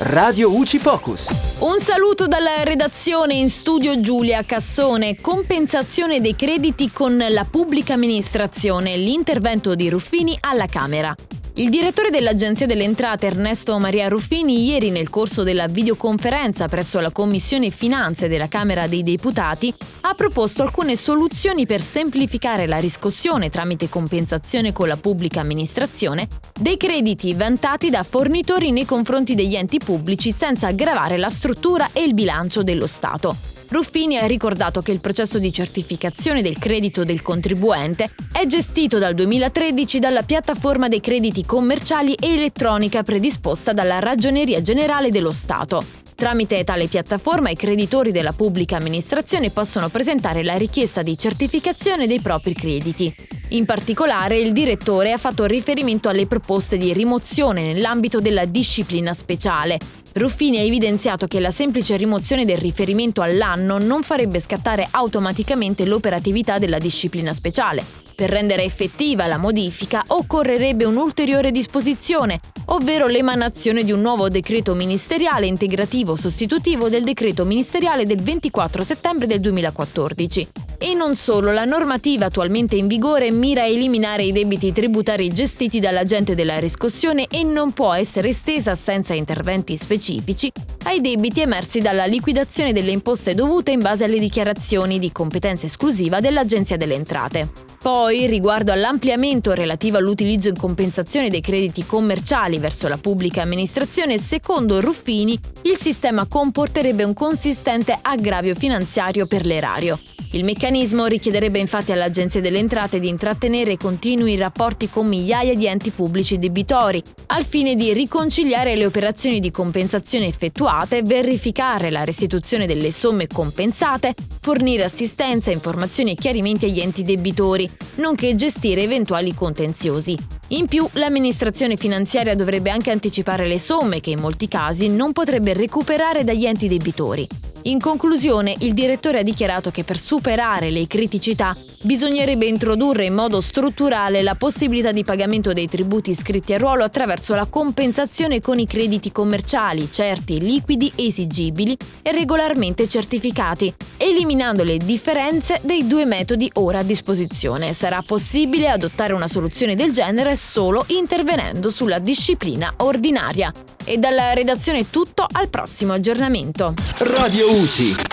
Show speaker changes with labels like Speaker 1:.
Speaker 1: Radio UCI Focus.
Speaker 2: Un saluto dalla redazione in studio Giulia Cassone. Compensazione dei crediti con la pubblica amministrazione. L'intervento di Ruffini alla Camera. Il direttore dell'Agenzia delle Entrate Ernesto Maria Ruffini ieri nel corso della videoconferenza presso la Commissione Finanze della Camera dei Deputati ha proposto alcune soluzioni per semplificare la riscossione tramite compensazione con la pubblica amministrazione dei crediti vantati da fornitori nei confronti degli enti pubblici senza aggravare la struttura e il bilancio dello Stato. Ruffini ha ricordato che il processo di certificazione del credito del contribuente è gestito dal 2013 dalla piattaforma dei crediti commerciali e elettronica predisposta dalla Ragioneria Generale dello Stato. Tramite tale piattaforma i creditori della pubblica amministrazione possono presentare la richiesta di certificazione dei propri crediti. In particolare il direttore ha fatto riferimento alle proposte di rimozione nell'ambito della disciplina speciale, Ruffini ha evidenziato che la semplice rimozione del riferimento all'anno non farebbe scattare automaticamente l'operatività della disciplina speciale. Per rendere effettiva la modifica occorrerebbe un'ulteriore disposizione, ovvero l'emanazione di un nuovo decreto ministeriale integrativo sostitutivo del decreto ministeriale del 24 settembre del 2014. E non solo, la normativa attualmente in vigore mira a eliminare i debiti tributari gestiti dall'agente della riscossione e non può essere estesa senza interventi specifici ai debiti emersi dalla liquidazione delle imposte dovute in base alle dichiarazioni di competenza esclusiva dell'Agenzia delle Entrate. Poi, riguardo all'ampliamento relativo all'utilizzo in compensazione dei crediti commerciali verso la pubblica amministrazione, secondo Ruffini, il sistema comporterebbe un consistente aggravio finanziario per l'erario. Il meccanismo richiederebbe infatti all'Agenzia delle Entrate di intrattenere continui rapporti con migliaia di enti pubblici debitori, al fine di riconciliare le operazioni di compensazione effettuate, verificare la restituzione delle somme compensate, fornire assistenza, informazioni e chiarimenti agli enti debitori, nonché gestire eventuali contenziosi. In più, l'amministrazione finanziaria dovrebbe anche anticipare le somme che in molti casi non potrebbe recuperare dagli enti debitori. In conclusione, il direttore ha dichiarato che per superare le criticità bisognerebbe introdurre in modo strutturale la possibilità di pagamento dei tributi iscritti a ruolo attraverso la compensazione con i crediti commerciali certi, liquidi, esigibili e regolarmente certificati, eliminando le differenze dei due metodi ora a disposizione. Sarà possibile adottare una soluzione del genere solo intervenendo sulla disciplina ordinaria. E dalla redazione tutto, al prossimo aggiornamento.
Speaker 1: Radio UCI.